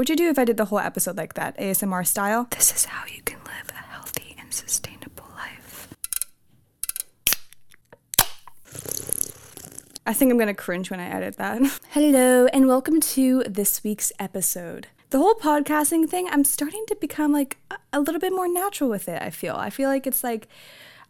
would you do if I did the whole episode like that, ASMR style? This is how you can live a healthy and sustainable life. I think I'm gonna cringe when I edit that. Hello, and welcome to this week's episode. The whole podcasting thing, I'm starting to become like a- a little bit more natural with it, I feel. I feel like it's like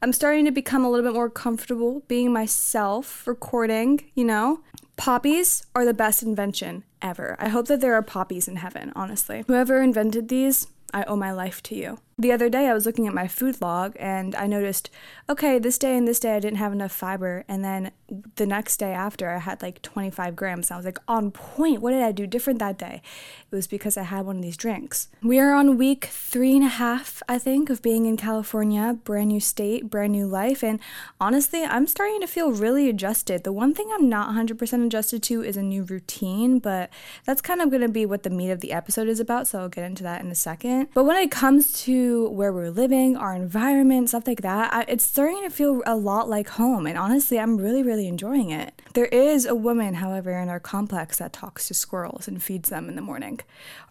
I'm starting to become a little bit more comfortable being myself, recording, you know? Poppis are the best invention ever. I hope that there are Poppis in heaven, honestly. Whoever invented these, I owe my life to you. The other day, I was looking at my food log and I noticed, okay, this day and this day I didn't have enough fiber. And then the next day after, I had like 25 grams. I was like, on point. What did I do different that day? It was because I had one of these drinks. We are on week three and a half, I think, of being in California, brand new state, brand new life. And honestly, I'm starting to feel really adjusted. The one thing I'm not 100% adjusted to is a new routine, but that's kind of going to be what the meat of the episode is about. So I'll get into that in a second. But when it comes to where we're living, our environment, stuff like that, I, it's starting to feel a lot like home. And honestly, I'm really, really enjoying it. There is a woman, however, in our complex that talks to squirrels and feeds them in the morning.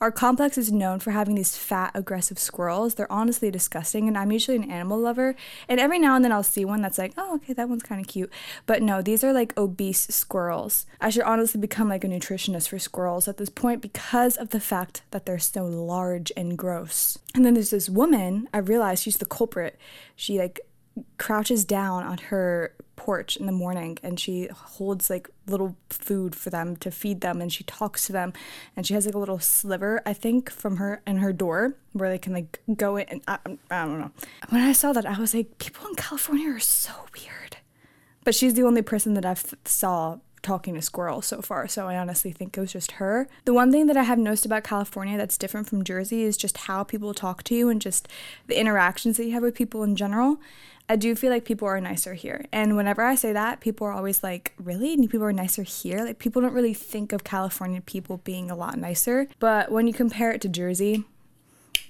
Our complex is known for having these fat, aggressive squirrels. They're honestly disgusting, and I'm usually an animal lover. And every now and then I'll see one that's like, oh, okay, that one's kind of cute. But no, these are like obese squirrels. I should honestly become like a nutritionist for squirrels at this point because of the fact that they're so large and gross. And then there's this woman, I realized she's the culprit. She like crouches down on her porch in the morning and she holds like little food for them to feed them and she talks to them. And she has like a little sliver i think from her in her door where they can like go in and I, I don't know. When i saw that i was like people in california are so weird. But she's the only person that i've saw talking to squirrels so far, so I honestly think it was just her. The one thing that I have noticed about California that's different from Jersey is just how people talk to you and just the interactions that you have with people in general. I do feel like people are nicer here. And whenever I say that, people are always like, really? People are nicer here? Like, people don't really think of California people being a lot nicer. But when you compare it to Jersey,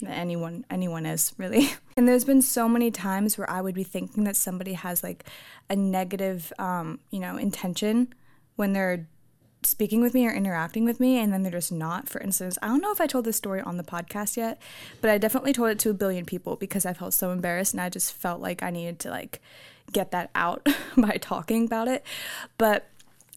anyone anyone is really and there's been so many times where i would be thinking that somebody has like a negative um, you know intention when they're speaking with me or interacting with me and then they're just not. For instance, I don't know if I told this story on the podcast yet, but I definitely told it to a billion people because I felt so embarrassed and I just felt like I needed to like get that out by talking about it. But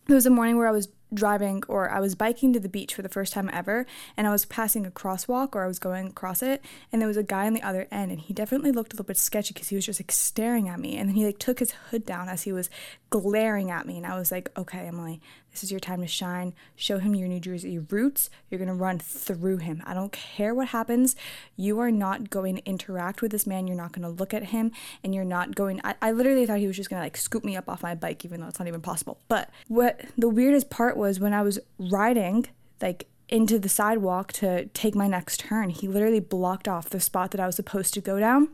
there was a morning where I was driving or I was biking to the beach for the first time ever and I was passing a crosswalk or I was going across it and there was a guy on the other end and he definitely looked a little bit sketchy because he was just like staring at me and then he like took his hood down as he was glaring at me and I was like okay Emilie this is your time to shine. Show him your New Jersey roots. You're gonna run through him. I don't care what happens. You are not going to interact with this man. You're not gonna look at him and you're not going I, I literally thought he was just gonna like scoop me up off my bike even though it's not even possible. But what the weirdest part was when I was riding like into the sidewalk to take my next turn, he literally blocked off the spot that I was supposed to go down.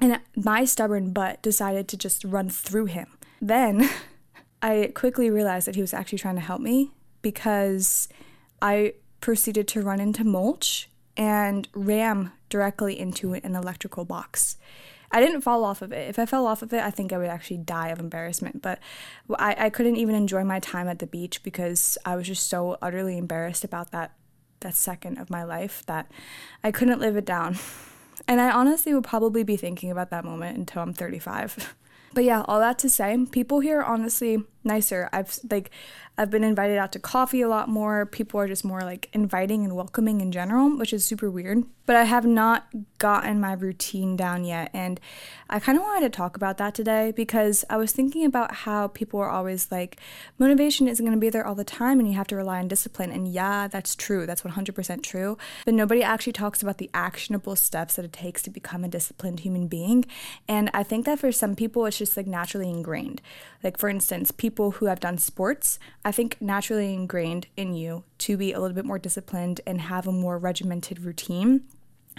And my stubborn butt decided to just run through him. Then I quickly realized that he was actually trying to help me because I proceeded to run into mulch and ram directly into an electrical box. I didn't fall off of it. If I fell off of it, I think I would actually die of embarrassment. But I, I couldn't even enjoy my time at the beach because I was just so utterly embarrassed about that that second of my life that I couldn't live it down. And I honestly would probably be thinking about that moment until I'm 35. But yeah, all that to say, people here honestly nicer. I've like I've been invited out to coffee a lot more. People are just more like inviting and welcoming in general, which is super weird. But I have not gotten my routine down yet and I kind of wanted to talk about that today because I was thinking about how people are always like motivation isn't going to be there all the time and you have to rely on discipline. And yeah, that's true. That's 100% true. But nobody actually talks about the actionable steps that it takes to become a disciplined human being. And I think that for some people it's just like naturally ingrained. Like for instance, people who have done sports, I think naturally ingrained in you to be a little bit more disciplined and have a more regimented routine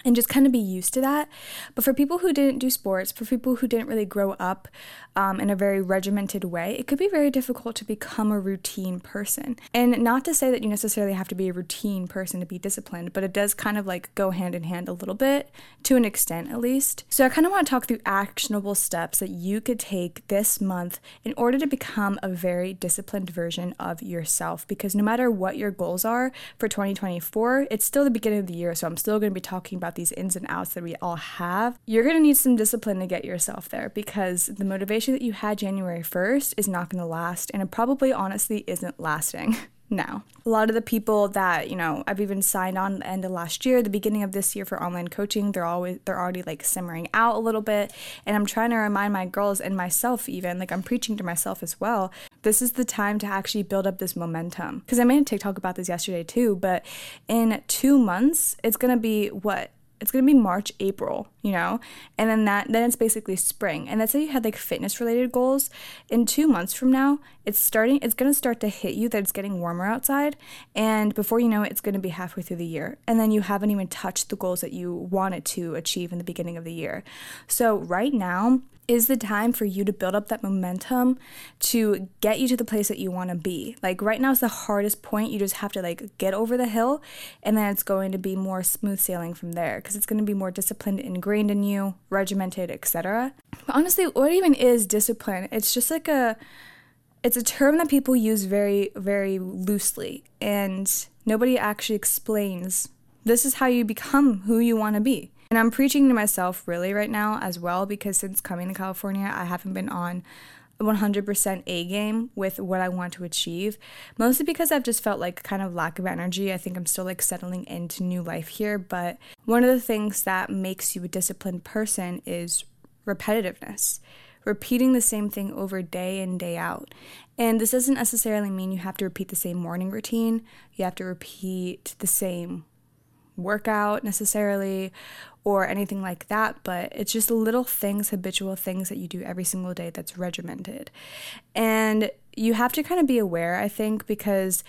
and just kind of be used to that. But for people who didn't do sports, for people who didn't really grow up um, in a very regimented way, it could be very difficult to become a routine person. And not to say that you necessarily have to be a routine person to be disciplined, but it does kind of like go hand in hand a little bit, to an extent at least. So I kind of want to talk through actionable steps that you could take this month in order to become a very disciplined version of yourself. Because no matter what your goals are for 2024, it's still the beginning of the year, so I'm still going to be talking about these ins and outs that we all have. You're going to need some discipline to get yourself there because the motivation that you had January 1st is not going to last, and it probably honestly isn't lasting. now. A lot of the people that, you know, I've even signed on the end of last year, the beginning of this year for online coaching, they're always they're already like simmering out a little bit. And I'm trying to remind my girls and myself even, like I'm preaching to myself as well. This is the time to actually build up this momentum. Because I made a TikTok about this yesterday too, but in two months, it's gonna be what it's gonna be March, April, you know, and then that then it's basically spring. And let's say you had like fitness related goals. In two months from now, it's starting. It's gonna start to hit you that it's getting warmer outside, and before you know it, it's gonna be halfway through the year, and then you haven't even touched the goals that you wanted to achieve in the beginning of the year. So right now, is the time for you to build up that momentum to get you to the place that you want to be. Like right now is the hardest point. You just have to like get over the hill and then it's going to be more smooth sailing from there because it's going to be more disciplined, ingrained in you, regimented, etc. But honestly, what even is discipline? It's just like a it's a term that people use very very loosely and nobody actually explains this is how you become who you want to be. And I'm preaching to myself really right now as well because since coming to California, I haven't been on 100% A game with what I want to achieve. Mostly because I've just felt like kind of lack of energy. I think I'm still like settling into new life here. But one of the things that makes you a disciplined person is repetitiveness. Repeating the same thing over day in, day out. And this doesn't necessarily mean you have to repeat the same morning routine, you have to repeat the same workout necessarily or anything like that, but it's just little things, habitual things that you do every single day that's regimented. And you have to kind of be aware, I think, because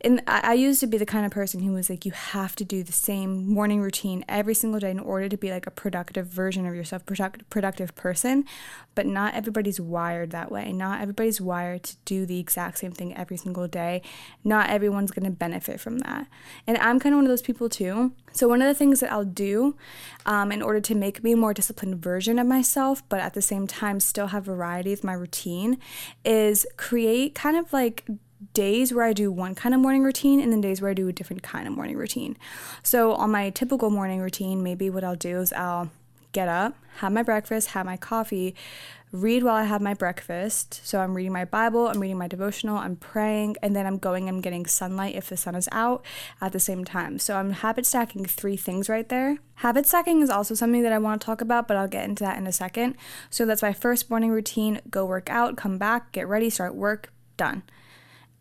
in I, I used to be the kind of person who was like, you have to do the same morning routine every single day in order to be like a productive version of yourself, product, productive person. But not everybody's wired that way. Not everybody's wired to do the exact same thing every single day. Not everyone's going to benefit from that. And I'm kind of one of those people too. So, one of the things that I'll do um, in order to make me a more disciplined version of myself, but at the same time still have variety of my routine, is create kind of like days where I do one kind of morning routine and then days where I do a different kind of morning routine. So, on my typical morning routine, maybe what I'll do is I'll get up, have my breakfast, have my coffee, read while I have my breakfast. So I'm reading my Bible, I'm reading my devotional, I'm praying, and then I'm going and getting sunlight if the sun is out at the same time. So I'm habit stacking three things right there. Habit stacking is also something that I want to talk about, but I'll get into that in a second. So that's my first morning routine go work out, come back, get ready, start work, done.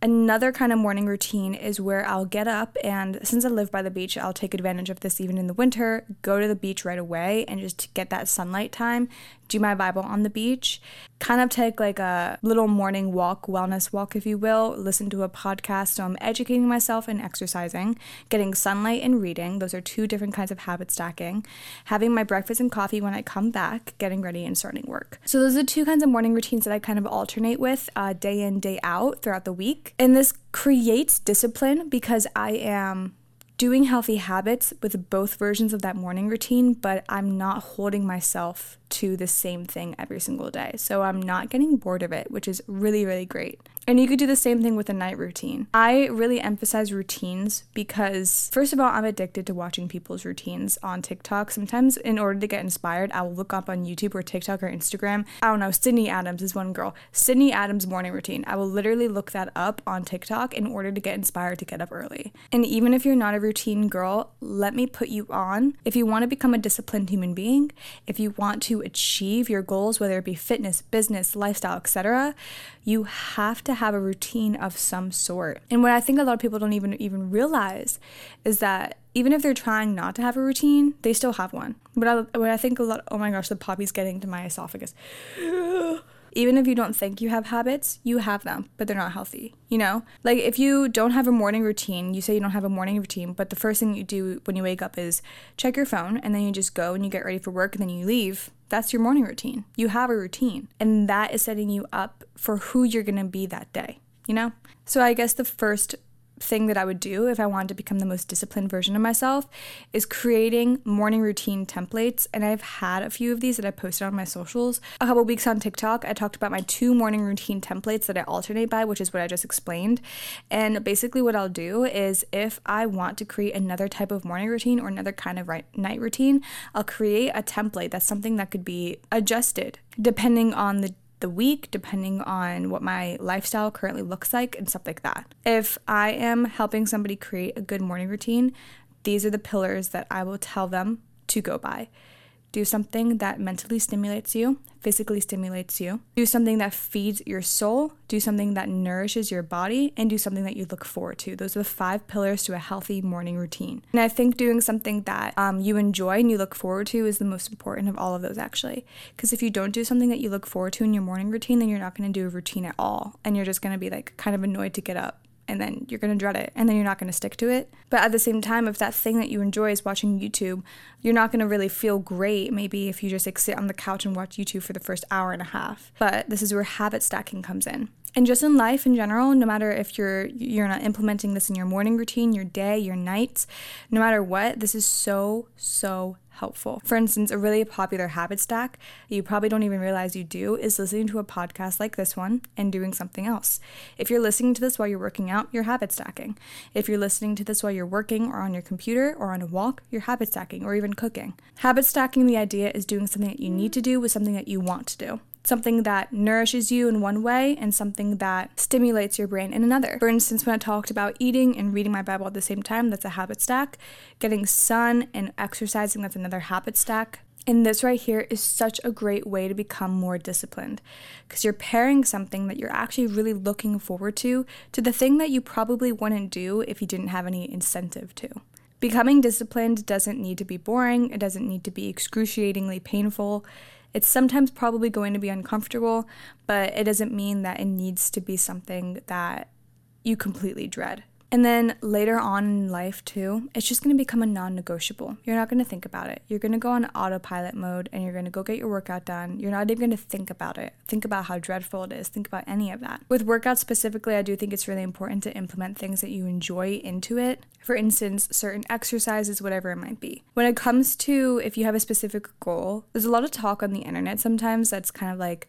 Another kind of morning routine is where I'll get up and since I live by the beach, I'll take advantage of this even in the winter, go to the beach right away and just get that sunlight time, do my Bible on the beach, kind of take like a little morning walk, wellness walk, if you will, listen to a podcast. So I'm educating myself and exercising, getting sunlight and reading. Those are two different kinds of habit stacking. Having my breakfast and coffee when I come back, getting ready and starting work. So those are two kinds of morning routines that I kind of alternate with uh, day in, day out throughout the week. And this creates discipline because I am doing healthy habits with both versions of that morning routine, but I'm not holding myself to the same thing every single day. So I'm not getting bored of it, which is really, really great. And you could do the same thing with a night routine. I really emphasize routines because, first of all, I'm addicted to watching people's routines on TikTok. Sometimes, in order to get inspired, I will look up on YouTube or TikTok or Instagram. I don't know, Sydney Adams is one girl. Sydney Adams morning routine. I will literally look that up on TikTok in order to get inspired to get up early. And even if you're not a routine girl, let me put you on. If you want to become a disciplined human being, if you want to achieve your goals, whether it be fitness, business, lifestyle, etc., you have to have a routine of some sort. And what I think a lot of people don't even even realize is that even if they're trying not to have a routine, they still have one. But I, what I think a lot, oh my gosh, the Poppi's getting to my esophagus. Even if you don't think you have habits, you have them, but they're not healthy, you know? Like if you don't have a morning routine, you say you don't have a morning routine, but the first thing you do when you wake up is check your phone and then you just go and you get ready for work and then you leave. That's your morning routine. You have a routine, and that is setting you up for who you're going to be that day, you know? So I guess the first thing that I would do if I wanted to become the most disciplined version of myself is creating morning routine templates. And I've had a few of these that I posted on my socials. A couple weeks on TikTok, I talked about my two morning routine templates that I alternate by, which is what I just explained. And basically, what I'll do is if I want to create another type of morning routine or another kind of right, night routine, I'll create a template that's something that could be adjusted depending on the the week, depending on what my lifestyle currently looks like and stuff like that. If I am helping somebody create a good morning routine, these are the pillars that I will tell them to go by. Do something that mentally stimulates you, physically stimulates you. Do something that feeds your soul. Do something that nourishes your body. And do something that you look forward to. Those are the five pillars to a healthy morning routine. And I think doing something that um, you enjoy and you look forward to is the most important of all of those, actually. Because if you don't do something that you look forward to in your morning routine, then you're not going to do a routine at all. And you're just going to be like kind of annoyed to get up and then you're going to dread it and then you're not going to stick to it. But at the same time, if that thing that you enjoy is watching YouTube, you're not going to really feel great maybe if you just like sit on the couch and watch YouTube for the first hour and a half. But this is where habit stacking comes in. And just in life in general, no matter if you're you're not implementing this in your morning routine, your day, your nights, no matter what, this is so so helpful. For instance, a really popular habit stack that you probably don't even realize you do is listening to a podcast like this one and doing something else. If you're listening to this while you're working out, you're habit stacking. If you're listening to this while you're working or on your computer or on a walk, you're habit stacking or even cooking. Habit stacking, the idea is doing something that you need to do with something that you want to do something that nourishes you in one way and something that stimulates your brain in another. For instance, when I talked about eating and reading my Bible at the same time, that's a habit stack. Getting sun and exercising, that's another habit stack. And this right here is such a great way to become more disciplined because you're pairing something that you're actually really looking forward to to the thing that you probably wouldn't do if you didn't have any incentive to. Becoming disciplined doesn't need to be boring, it doesn't need to be excruciatingly painful. It's sometimes probably going to be uncomfortable, but it doesn't mean that it needs to be something that you completely dread. And then later on in life, too, it's just gonna become a non negotiable. You're not gonna think about it. You're gonna go on autopilot mode and you're gonna go get your workout done. You're not even gonna think about it. Think about how dreadful it is. Think about any of that. With workouts specifically, I do think it's really important to implement things that you enjoy into it. For instance, certain exercises, whatever it might be. When it comes to if you have a specific goal, there's a lot of talk on the internet sometimes that's kind of like,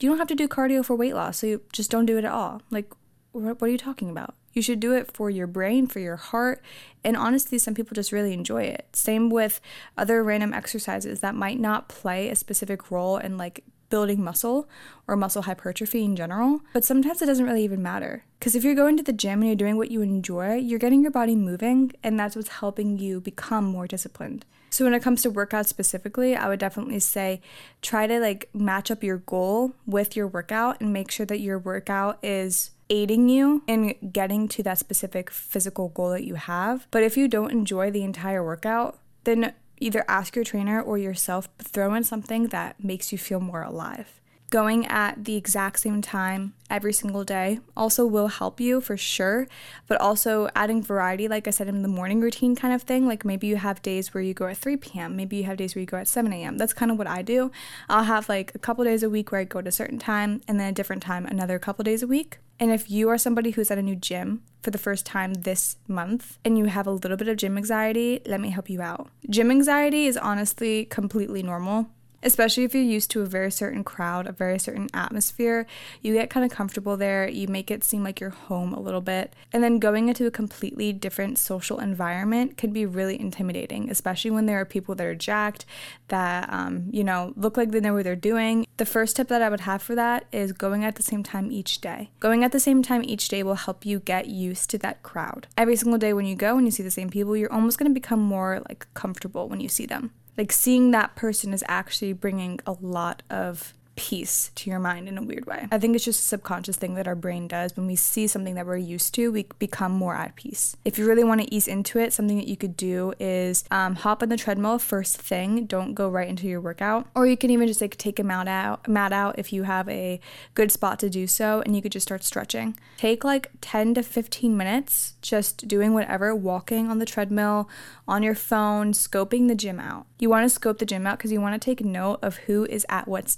you don't have to do cardio for weight loss, so you just don't do it at all. Like, what are you talking about? You should do it for your brain, for your heart, and honestly, some people just really enjoy it. Same with other random exercises that might not play a specific role in like building muscle or muscle hypertrophy in general, but sometimes it doesn't really even matter. Because if you're going to the gym and you're doing what you enjoy, you're getting your body moving, and that's what's helping you become more disciplined. So when it comes to workouts specifically, I would definitely say try to like match up your goal with your workout and make sure that your workout is aiding you in getting to that specific physical goal that you have. But if you don't enjoy the entire workout, then either ask your trainer or yourself, throw in something that makes you feel more alive going at the exact same time every single day also will help you for sure, but also adding variety, like I said, in the morning routine kind of thing. Like maybe you have days where you go at 3 p.m., maybe you have days where you go at 7 a.m. That's kind of what I do. I'll have like a couple days a week where I go at a certain time and then a different time another couple days a week. And if you are somebody who's at a new gym for the first time this month and you have a little bit of gym anxiety, let me help you out. Gym anxiety is honestly completely normal especially if you're used to a very certain crowd, a very certain atmosphere. You get kind of comfortable there, you make it seem like you're home a little bit. And then going into a completely different social environment can be really intimidating, especially when there are people that are jacked, that, um, you know, look like they know what they're doing. The first tip that I would have for that is going at the same time each day. Going at the same time each day will help you get used to that crowd. Every single day when you go and you see the same people, you're almost going to become more like comfortable when you see them like seeing that person is actually bringing a lot of peace to your mind in a weird way. I think it's just a subconscious thing that our brain does. When we see something that we're used to, we become more at peace. If you really want to ease into it, something that you could do is um, hop on the treadmill first thing. Don't go right into your workout. Or you can even just like take a mat out, mat out if you have a good spot to do so, and you could just start stretching. Take like 10 to 15 minutes just doing whatever, walking on the treadmill, on your phone, scoping the gym out. You want to scope the gym out because you want to take note of who is at what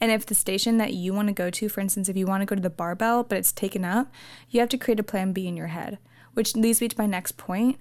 and if the station that you want to go to, for instance, if you want to go to the barbell but it's taken up, you have to create a plan B in your head, which leads me to my next point.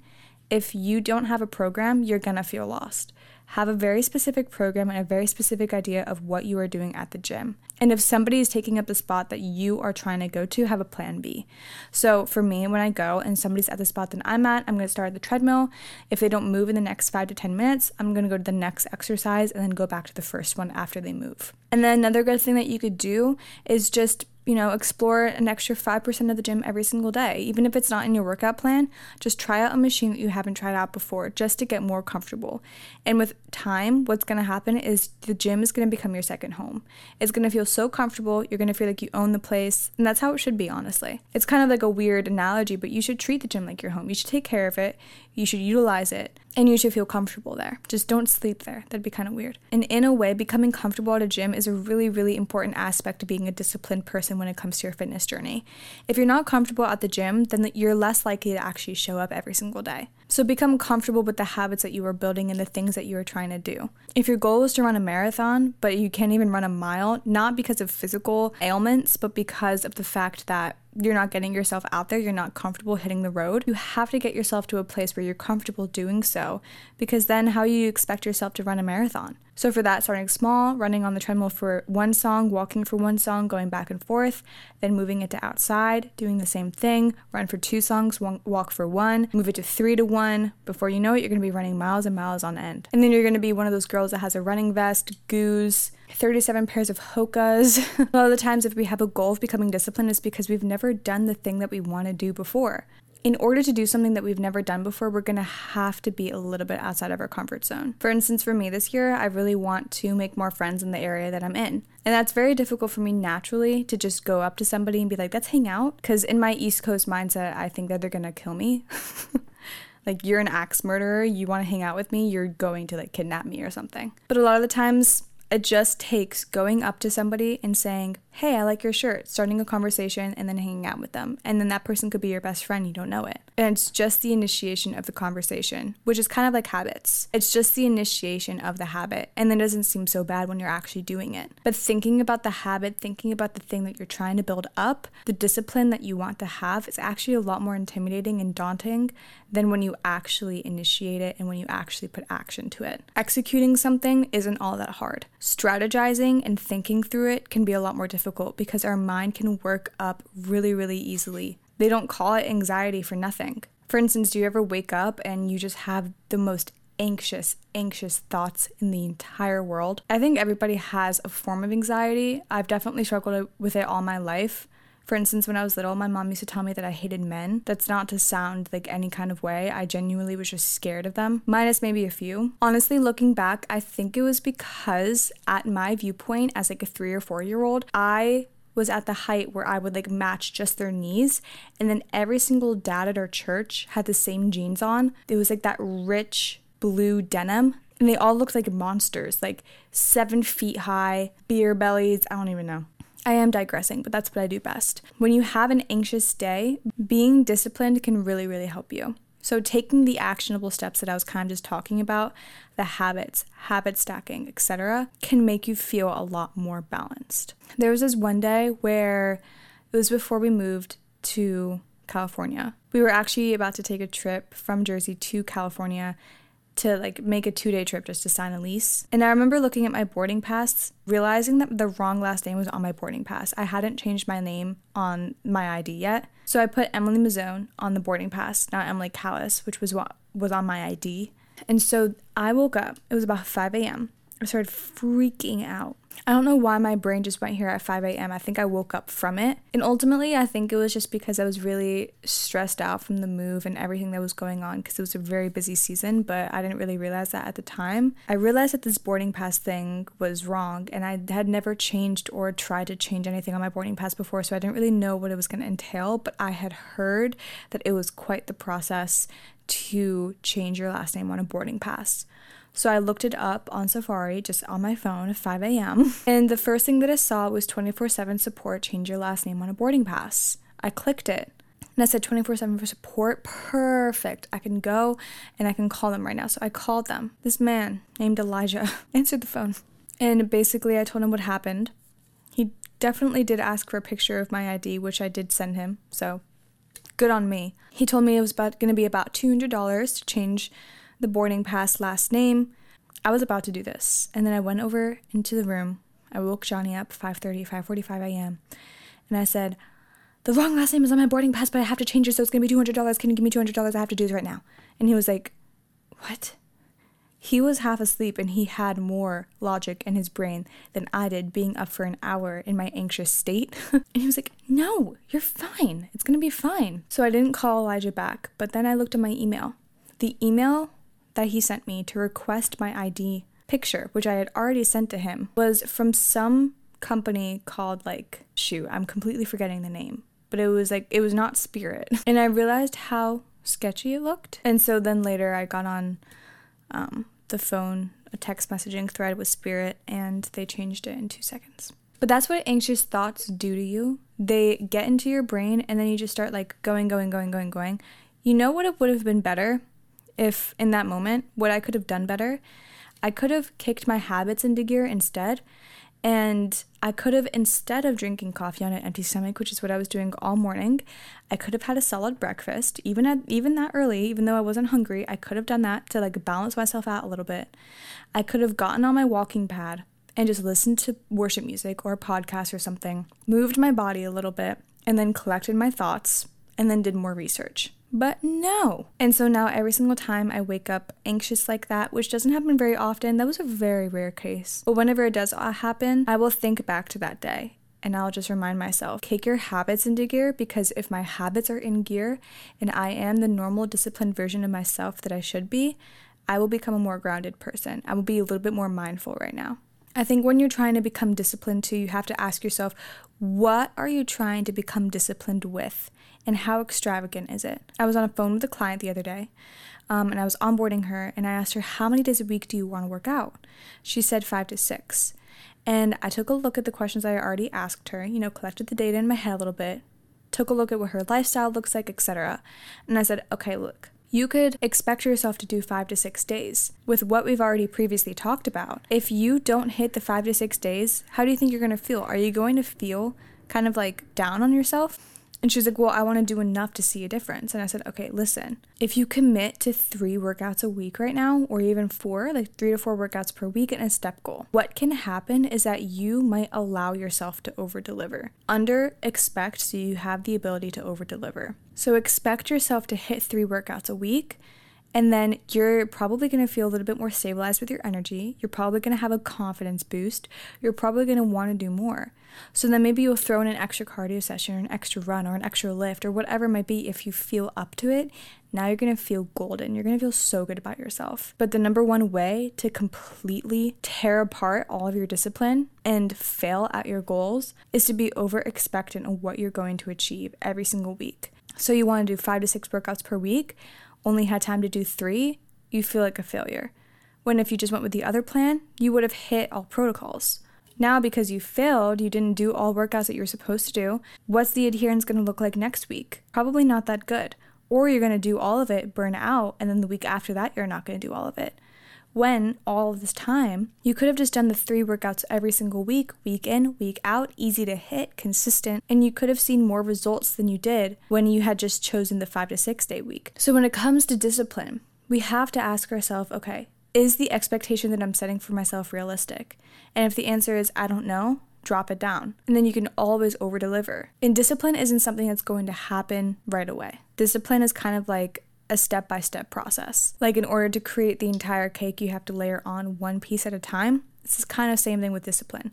If you don't have a program, you're going to feel lost. Have a very specific program and a very specific idea of what you are doing at the gym. And if somebody is taking up the spot that you are trying to go to, have a plan B. So for me, when I go and somebody's at the spot that I'm at, I'm to start at the treadmill. If they don't move in the next five to 10 minutes, I'm to go to the next exercise and then go back to the first one after they move. And then another good thing that you could do is just you know, explore an extra 5% of the gym every single day. Even if it's not in your workout plan, just try out a machine that you haven't tried out before just to get more comfortable. And with time, what's going to happen is the gym is going to become your second home. It's going to feel so comfortable, you're going to feel like you own the place, and that's how it should be, honestly. It's kind of like a weird analogy, but you should treat the gym like your home. You should take care of it, you should utilize it, and you should feel comfortable there. Just don't sleep there. That'd be kind of weird. And in a way, becoming comfortable at a gym is a really, really important aspect of being a disciplined person when it comes to your fitness journey. If you're not comfortable at the gym, then you're less likely to actually show up every single day. So become comfortable with the habits that you are building and the things that you are trying to do. If your goal is to run a marathon, but you can't even run a mile, not because of physical ailments, but because of the fact that you're not getting yourself out there, you're not comfortable hitting the road, you have to get yourself to a place where you're comfortable doing so because then how you expect yourself to run a marathon? So for that, starting small, running on the treadmill for one song, walking for one song, going back and forth, then moving it to outside, doing the same thing, run for two songs, walk for one, move it to three to one. Before you know it, you're to be running miles and miles on end. And then you're to be one of those girls that has a running vest, goose, 37 pairs of hokas. a lot of the times, if we have a goal of becoming disciplined, it's because we've never done the thing that we want to do before in order to do something that we've never done before, we're gonna have to be a little bit outside of our comfort zone. For instance, for me this year, I really want to make more friends in the area that I'm in. And that's very difficult for me naturally to just go up to somebody and be like, let's hang out. Because in my East Coast mindset, I think that they're gonna kill me. like, you're an axe murderer, you wanna hang out with me, you're going to like kidnap me or something. But a lot of the times, it just takes going up to somebody and saying, Hey, I like your shirt, starting a conversation and then hanging out with them. And then that person could be your best friend, you don't know it. And it's just the initiation of the conversation, which is kind of like habits. It's just the initiation of the habit. And then it doesn't seem so bad when you're actually doing it. But thinking about the habit, thinking about the thing that you're trying to build up, the discipline that you want to have is actually a lot more intimidating and daunting than when you actually initiate it and when you actually put action to it. Executing something isn't all that hard. Strategizing and thinking through it can be a lot more difficult because our mind can work up really, really easily. They don't call it anxiety for nothing. For instance, do you ever wake up and you just have the most anxious, anxious thoughts in the entire world? I think everybody has a form of anxiety. I've definitely struggled with it all my life. For instance, when I was little, my mom used to tell me that I hated men. That's not to sound like any kind of way. I genuinely was just scared of them, minus maybe a few. Honestly, looking back, I think it was because, at my viewpoint, as like a three or four year old, I was at the height where I would like match just their knees. And then every single dad at our church had the same jeans on. It was like that rich blue denim. And they all looked like monsters, like seven feet high, beer bellies. I don't even know. I am digressing, but that's what I do best. When you have an anxious day, being disciplined can really, really help you. So, taking the actionable steps that I was kind of just talking about, the habits, habit stacking, etc., can make you feel a lot more balanced. There was this one day where it was before we moved to California. We were actually about to take a trip from Jersey to California to like make a two day trip just to sign a lease. And I remember looking at my boarding pass, realizing that the wrong last name was on my boarding pass. I hadn't changed my name on my ID yet. So I put Emilie Mazzone on the boarding pass, not Emilie Callis, which was what was on my ID. And so I woke up, it was about 5 a.m. I started freaking out. I don't know why my brain just went here at 5 a.m. I think I woke up from it. And ultimately, I think it was just because I was really stressed out from the move and everything that was going on because it was a very busy season, but I didn't really realize that at the time. I realized that this boarding pass thing was wrong and I had never changed or tried to change anything on my boarding pass before, so I didn't really know what it was going to entail, but I had heard that it was quite the process to change your last name on a boarding pass. So I looked it up on Safari just on my phone at 5 a.m. And the first thing that I saw was 24 7 support, change your last name on a boarding pass. I clicked it and I said 24 7 for support. Perfect. I can go and I can call them right now. So I called them. This man named Elijah answered the phone. And basically, I told him what happened. He definitely did ask for a picture of my ID, which I did send him. So good on me. He told me it was about going to be about $200 to change the boarding pass last name. I was about to do this, and then I went over into the room. I woke Johnny up 5:30, 5:45 a.m. and I said, "The wrong last name is on my boarding pass, but I have to change it, so it's gonna be two hundred dollars. Can you give me two hundred dollars? I have to do this right now." And he was like, "What?" He was half asleep and he had more logic in his brain than I did being up for an hour in my anxious state. and he was like, No, you're fine. It's gonna be fine. So I didn't call Elijah back, but then I looked at my email. The email that he sent me to request my ID picture, which I had already sent to him, was from some company called like shoot, I'm completely forgetting the name. But it was like it was not Spirit. And I realized how sketchy it looked. And so then later I got on um, the phone, a text messaging thread with Spirit, and they changed it in two seconds. But that's what anxious thoughts do to you. They get into your brain and then you just start like going, going, going, going, going. You know what it would have been better if in that moment, what I could have done better, I could have kicked my habits into gear instead. And I could have, instead of drinking coffee on an empty stomach, which is what I was doing all morning, I could have had a solid breakfast, even at even that early, even though I wasn't hungry. I could have done that to like balance myself out a little bit. I could have gotten on my walking pad and just listened to worship music or a podcast or something, moved my body a little bit, and then collected my thoughts, and then did more research. But no. And so now every single time I wake up anxious like that, which doesn't happen very often, that was a very rare case. But whenever it does uh, happen, I will think back to that day and I'll just remind myself kick your habits into gear because if my habits are in gear and I am the normal disciplined version of myself that I should be, I will become a more grounded person. I will be a little bit more mindful right now. I think when you're trying to become disciplined too, you have to ask yourself, what are you trying to become disciplined with? And how extravagant is it? I was on a phone with a client the other day. Um, and I was onboarding her, and I asked her, How many days a week do you want to work out? She said five to six. And I took a look at the questions I already asked her, you know, collected the data in my head a little bit, took a look at what her lifestyle looks like, etc. And I said, Okay, look, you could expect yourself to do five to six days. With what we've already previously talked about, if you don't hit the five to six days, how do you think you're going to feel? Are you going to feel kind of like down on yourself? And she's like, Well, I want to do enough to see a difference. And I said, Okay, listen, if you commit to three workouts a week right now, or even four, like three to four workouts per week and a step goal, what can happen is that you might allow yourself to over deliver. Under expect so you have the ability to over deliver. So expect yourself to hit three workouts a week and then you're probably going to feel a little bit more stabilized with your energy. You're probably going to have a confidence boost. You're probably going to want to do more. So then maybe you'll throw in an extra cardio session or an extra run or an extra lift or whatever it might be if you feel up to it. Now you're going to feel golden. You're going to feel so good about yourself. But the number one way to completely tear apart all of your discipline and fail at your goals is to be over expectant of what you're going to achieve every single week. So you want to do 5 to 6 workouts per week only had time to do three, you feel like a failure. When if you just went with the other plan, you would have hit all protocols. Now, because you failed, you didn't do all workouts that you were supposed to do, what's the adherence going to look like next week? Probably not that good. Or you're going to do all of it, burn out, and then the week after that, you're not going to do all of it when all this time you could have just done the three workouts every single week, week in, week out, easy to hit, consistent, and you could have seen more results than you did when you had just chosen the five to six day week. So when it comes to discipline, we have to ask ourselves okay, is the expectation that I'm setting for myself realistic? And if the answer is I don't know, drop it down. And then you can always over deliver. And discipline isn't something that's going to happen right away. Discipline is kind of like a step by step process. Like, in order to create the entire cake, you have to layer on one piece at a time. This is kind of same thing with discipline.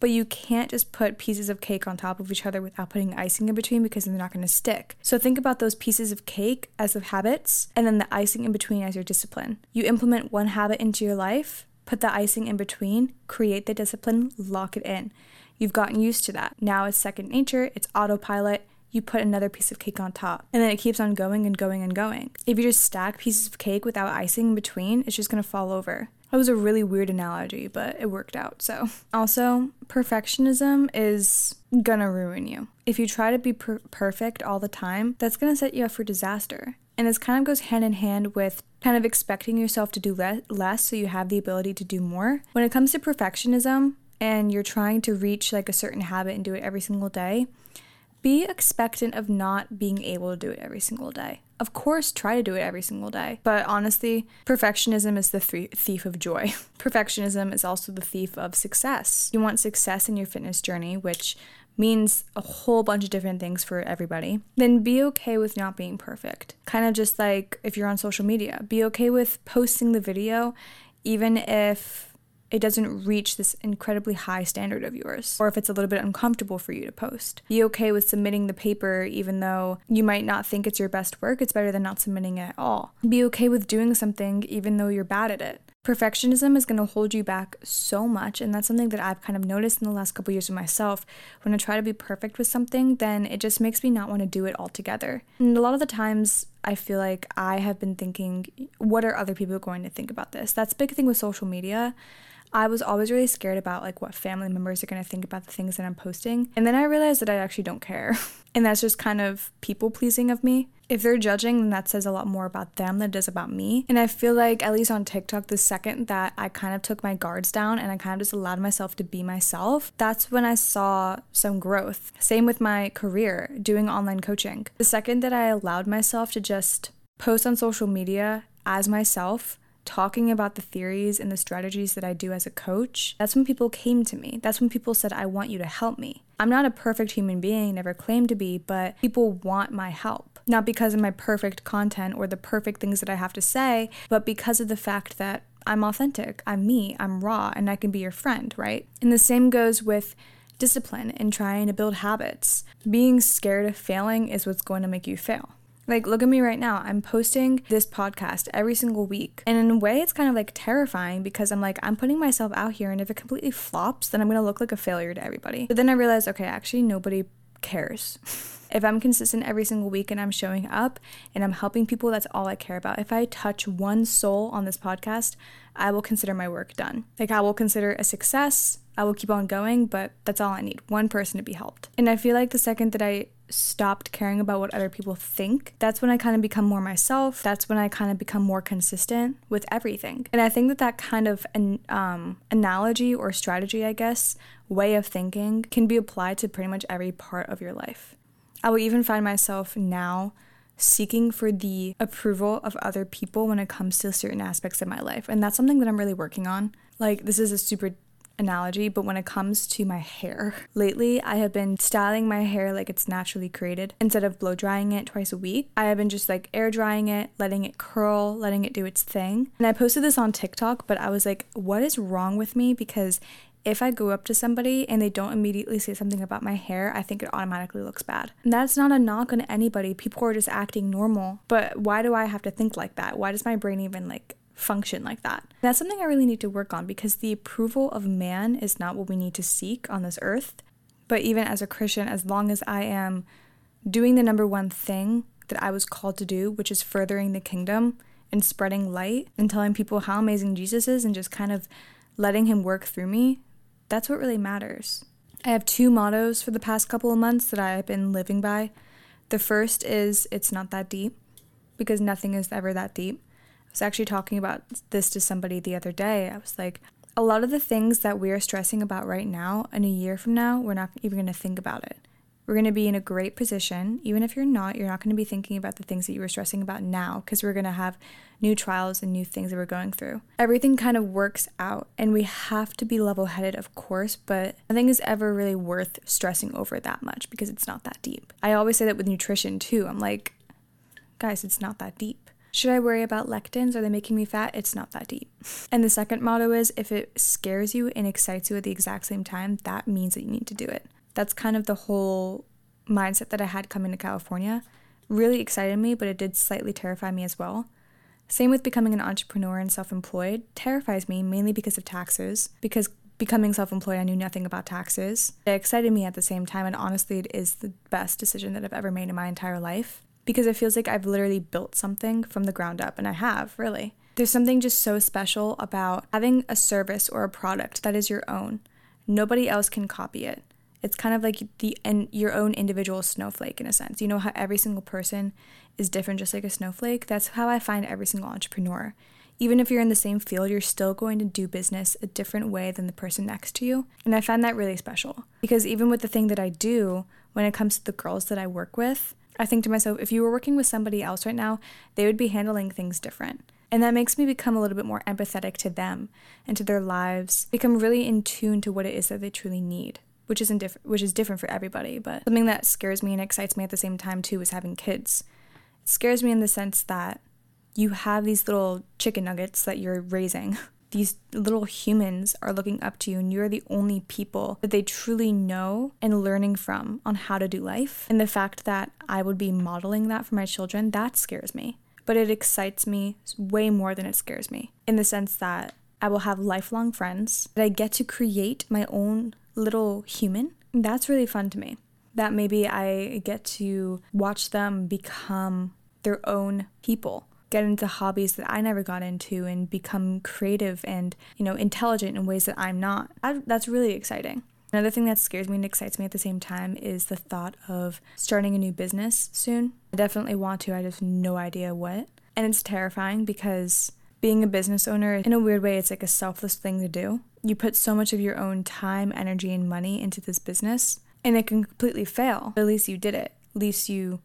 But you can't just put pieces of cake on top of each other without putting icing in between because they're not going to stick. So think about those pieces of cake as the habits and then the icing in between as your discipline. You implement one habit into your life, put the icing in between, create the discipline, lock it in. You've gotten used to that. Now it's second nature, it's autopilot. You put another piece of cake on top, and then it keeps on going and going and going. If you just stack pieces of cake without icing in between, it's just gonna fall over. That was a really weird analogy, but it worked out. So, also, perfectionism is gonna ruin you. If you try to be per- perfect all the time, that's gonna set you up for disaster. And this kind of goes hand in hand with kind of expecting yourself to do le- less so you have the ability to do more. When it comes to perfectionism and you're trying to reach like a certain habit and do it every single day, be expectant of not being able to do it every single day. Of course, try to do it every single day. But honestly, perfectionism is the th- thief of joy. perfectionism is also the thief of success. You want success in your fitness journey, which means a whole bunch of different things for everybody, then be okay with not being perfect. Kind of just like if you're on social media, be okay with posting the video even if it doesn't reach this incredibly high standard of yours, or if it's a little bit uncomfortable for you to post. Be okay with submitting the paper even though you might not think it's your best work, it's better than not submitting it at all. Be okay with doing something even though you're bad at it. Perfectionism is going to hold you back so much, and that's something that I've kind of noticed in the last couple years of myself. When I try to be perfect with something, then it just makes me not want to do it altogether. And a lot of the times, I feel like I have been thinking, what are other people going to think about this? That's big thing with social media. I was always really scared about like what family members are going to think about the things that I'm posting. And then I realized that I actually don't care. and that's just kind of people pleasing of me. If they're judging, then that says a lot more about them than it does about me. And I feel like, at least on TikTok, the second that I kind of took my guards down and I kind of just allowed myself to be myself, that's when I saw some growth. Same with my career, doing online coaching. The second that I allowed myself to just post on social media as myself, talking about the theories and the strategies that I do as a coach, that's when people came to me. That's when people said, I want you to help me. I'm not a perfect human being, never claimed to be, but people want my help. Not because of my perfect content or the perfect things that I have to say, but because of the fact that I'm authentic, I'm me, I'm raw, and I can be your friend, right? And the same goes with discipline and trying to build habits. Being scared of failing is what's going to make you fail. Like, look at me right now. I'm posting this podcast every single week. And in a way, it's kind of like terrifying because I'm like, I'm putting myself out here. And if it completely flops, then I'm going to look like a failure to everybody. But then I realized, okay, actually, nobody cares. if I'm consistent every single week and I'm showing up and I'm helping people, that's all I care about. If I touch one soul on this podcast, I will consider my work done. Like, I will consider a success. I will keep on going, but that's all I need one person to be helped. And I feel like the second that I stopped caring about what other people think, that's when I kind of become more myself. That's when I kind of become more consistent with everything. And I think that that kind of an um, analogy or strategy, I guess, way of thinking can be applied to pretty much every part of your life. I will even find myself now seeking for the approval of other people when it comes to certain aspects of my life. And that's something that I'm really working on. Like, this is a super analogy, but when it comes to my hair, lately I have been styling my hair like it's naturally created instead of blow drying it twice a week. I have been just like air drying it, letting it curl, letting it do its thing. And I posted this on TikTok, but I was like, what is wrong with me? Because if I go up to somebody and they don't immediately say something about my hair, I think it automatically looks bad. And that's not a knock on anybody. People are just acting normal. But why do I have to think like that? Why does my brain even like function like that. That's something I really need to work on because the approval of man is not what we need to seek on this earth. But even as a Christian, as long as I am doing the number one thing that I was called to do, which is furthering the kingdom and spreading light and telling people how amazing Jesus is and just kind of letting him work through me, that's what really matters. I have two mottos for the past couple of months that I've been living by. The first is it's not that deep because nothing is ever that deep was actually talking about this to somebody the other day. I was like, a lot of the things that we are stressing about right now, in a year from now, we're not even going to think about it. We're going to be in a great position. Even if you're not, you're not going to be thinking about the things that you were stressing about now because we're going to have new trials and new things that we're going through. Everything kind of works out, and we have to be level headed, of course, but nothing is ever really worth stressing over that much because it's not that deep. I always say that with nutrition too. I'm like, guys, it's not that deep Should I worry about lectins? Are they making me fat? It's not that deep. And the second motto is if it scares you and excites you at the exact same time, that means that you need to do it. That's kind of the whole mindset that I had coming to California. Really excited me, but it did slightly terrify me as well. Same with becoming an entrepreneur and self employed, terrifies me mainly because of taxes, because becoming self employed, I knew nothing about taxes. It excited me at the same time, and honestly, it is the best decision that I've ever made in my entire life because it feels like I've literally built something from the ground up, and I have, really. There's something just so special about having a service or a product that is your own. Nobody else can copy it. It's kind of like the and your own individual snowflake in a sense. You know how every single person is different just like a snowflake? That's how I find every single entrepreneur. Even if you're in the same field, you're still going to do business a different way than the person next to you. And I find that really special because even with the thing that I do, when it comes to the girls that I work with, I think to myself, if you were working with somebody else right now, they would be handling things different. And that makes me become a little bit more empathetic to them and to their lives, become really in tune to what it is that they truly need, which is which is different for everybody, but something that scares me and excites me at the same time too is having kids. It scares me in the sense that you have these little chicken nuggets that you're raising. These little humans are looking up to you, and you're the only people that they truly know and learning from on how to do life. And the fact that I would be modeling that for my children, that scares me. But it excites me way more than it scares me in the sense that I will have lifelong friends, that I get to create my own little human. That's really fun to me. That maybe I get to watch them become their own people get into hobbies that I never got into and become creative and, you know, intelligent in ways that I'm not. I, that's really exciting. Another thing that scares me and excites me at the same time is the thought of starting a new business soon. I definitely want to, I just have no idea what. And it's terrifying because being a business owner, in a weird way, it's like a selfless thing to do. You put so much of your own time, energy, and money into this business, and it can completely fail. But at least you did it. At least you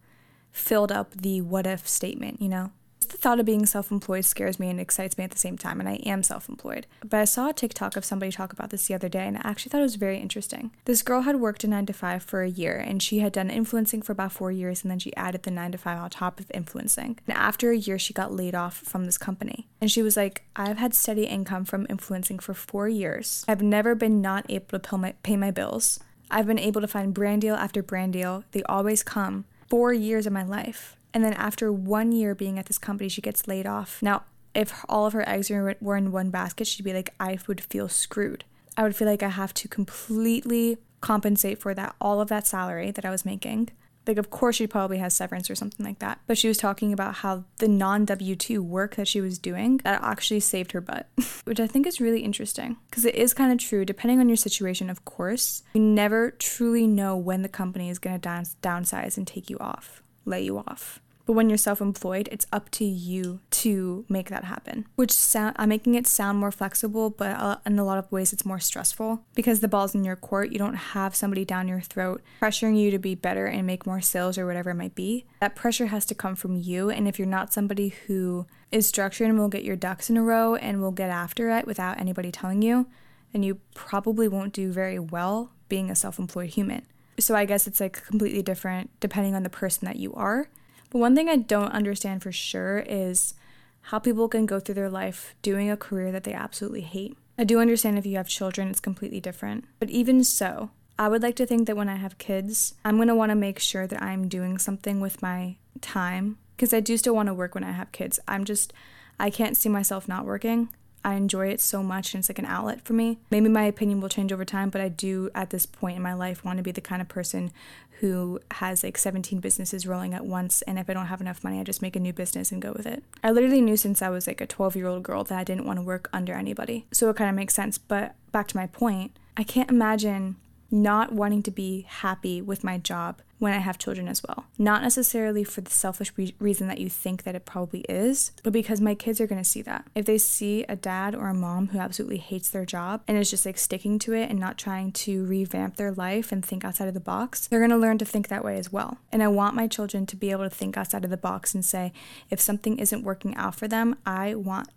filled up the what if statement, you know? The thought of being self employed scares me and excites me at the same time, and I am self employed. But I saw a TikTok of somebody talk about this the other day, and I actually thought it was very interesting. This girl had worked a 9 to 5 for a year, and she had done influencing for about four years, and then she added the 9 to 5 on top of influencing. And after a year, she got laid off from this company. And she was like, I've had steady income from influencing for four years. I've never been not able to pay my, pay my bills. I've been able to find brand deal after brand deal. They always come. Four years of my life. And then after one year being at this company, she gets laid off. Now, if all of her eggs were in one basket, she'd be like, I would feel screwed. I would feel like I have to completely compensate for that, all of that salary that I was making. Like, of course, she probably has severance or something like that. But she was talking about how the non W 2 work that she was doing that actually saved her butt, which I think is really interesting because it is kind of true. Depending on your situation, of course, you never truly know when the company is going to down- downsize and take you off lay you off. But when you're self employed, it's up to you to make that happen, which sound, I'm making it sound more flexible, but uh, in a lot of ways, it's more stressful because the ball's in your court. You don't have somebody down your throat pressuring you to be better and make more sales or whatever it might be. That pressure has to come from you. And if you're not somebody who is structured and will get your ducks in a row and will get after it without anybody telling you, then you probably won't do very well being a self employed human. So I guess it's like completely different depending on the person that you are. But one thing I don't understand for sure is how people can go through their life doing a career that they absolutely hate. I do understand if you have children, it's completely different. But even so, I would like to think that when I have kids, I'm want to make sure that I'm doing something with my time because I do still want to work when I have kids. I'm just, I can't see myself not working. I enjoy it so much and it's like an outlet for me. Maybe my opinion will change over time, but I do at this point in my life want to be the kind of person who has like 17 businesses rolling at once and if I don't have enough money, I just make a new business and go with it. I literally knew since I was like a 12-year-old girl that I didn't want to work under anybody. So it kind of makes sense, but back to my point, I can't imagine not wanting to be happy with my job when I have children as well. Not necessarily for the selfish re- reason that you think that it probably is, but because my kids are going to see that. If they see a dad or a mom who absolutely hates their job and is just like sticking to it and not trying to revamp their life and think outside of the box, they're going to learn to think that way as well. And I want my children to be able to think outside of the box and say, if something isn't working out for them, I want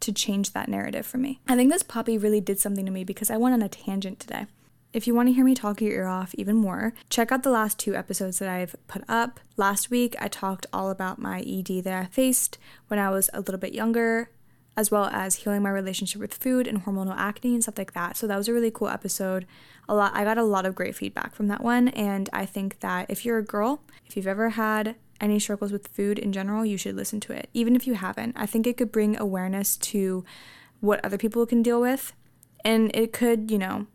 to change that narrative for me. I think this Poppi really did something to me because I went on a tangent today. If you want to hear me talk your ear off even more, check out the last two episodes that I've put up. Last week, I talked all about my ED that I faced when I was a little bit younger, as well as healing my relationship with food and hormonal acne and stuff like that. So that was a really cool episode. A lot I got a lot of great feedback from that one and I think that if you're a girl, if you've ever had any struggles with food in general, you should listen to it. Even if you haven't, I think it could bring awareness to what other people can deal with. And it could, you know,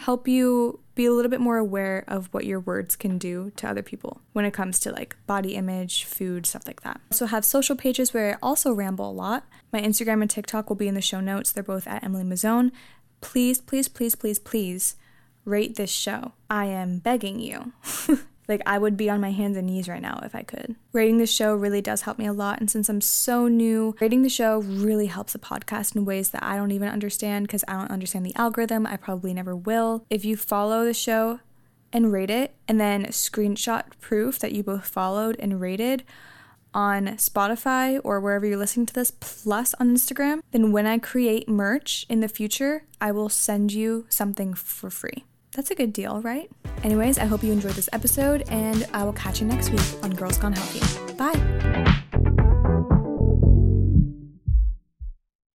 help you be a little bit more aware of what your words can do to other people when it comes to like body image, food, stuff like that. Also have social pages where I also ramble a lot. My Instagram and TikTok will be in the show notes. They're both at Emilie Mazzone. Please, please, please, please, please rate this show. I am begging you. Like, I would be on my hands and knees right now if I could. Rating the show really does help me a lot. And since I'm so new, rating the show really helps the podcast in ways that I don't even understand because I don't understand the algorithm. I probably never will. If you follow the show and rate it, and then screenshot proof that you both followed and rated, on Spotify or wherever you're listening to this, plus on Instagram, then when I create merch in the future, I will send you something for free. That's a good deal, right? Anyways, I hope you enjoyed this episode, and I will catch you next week on Girls Gone Healthy. Bye!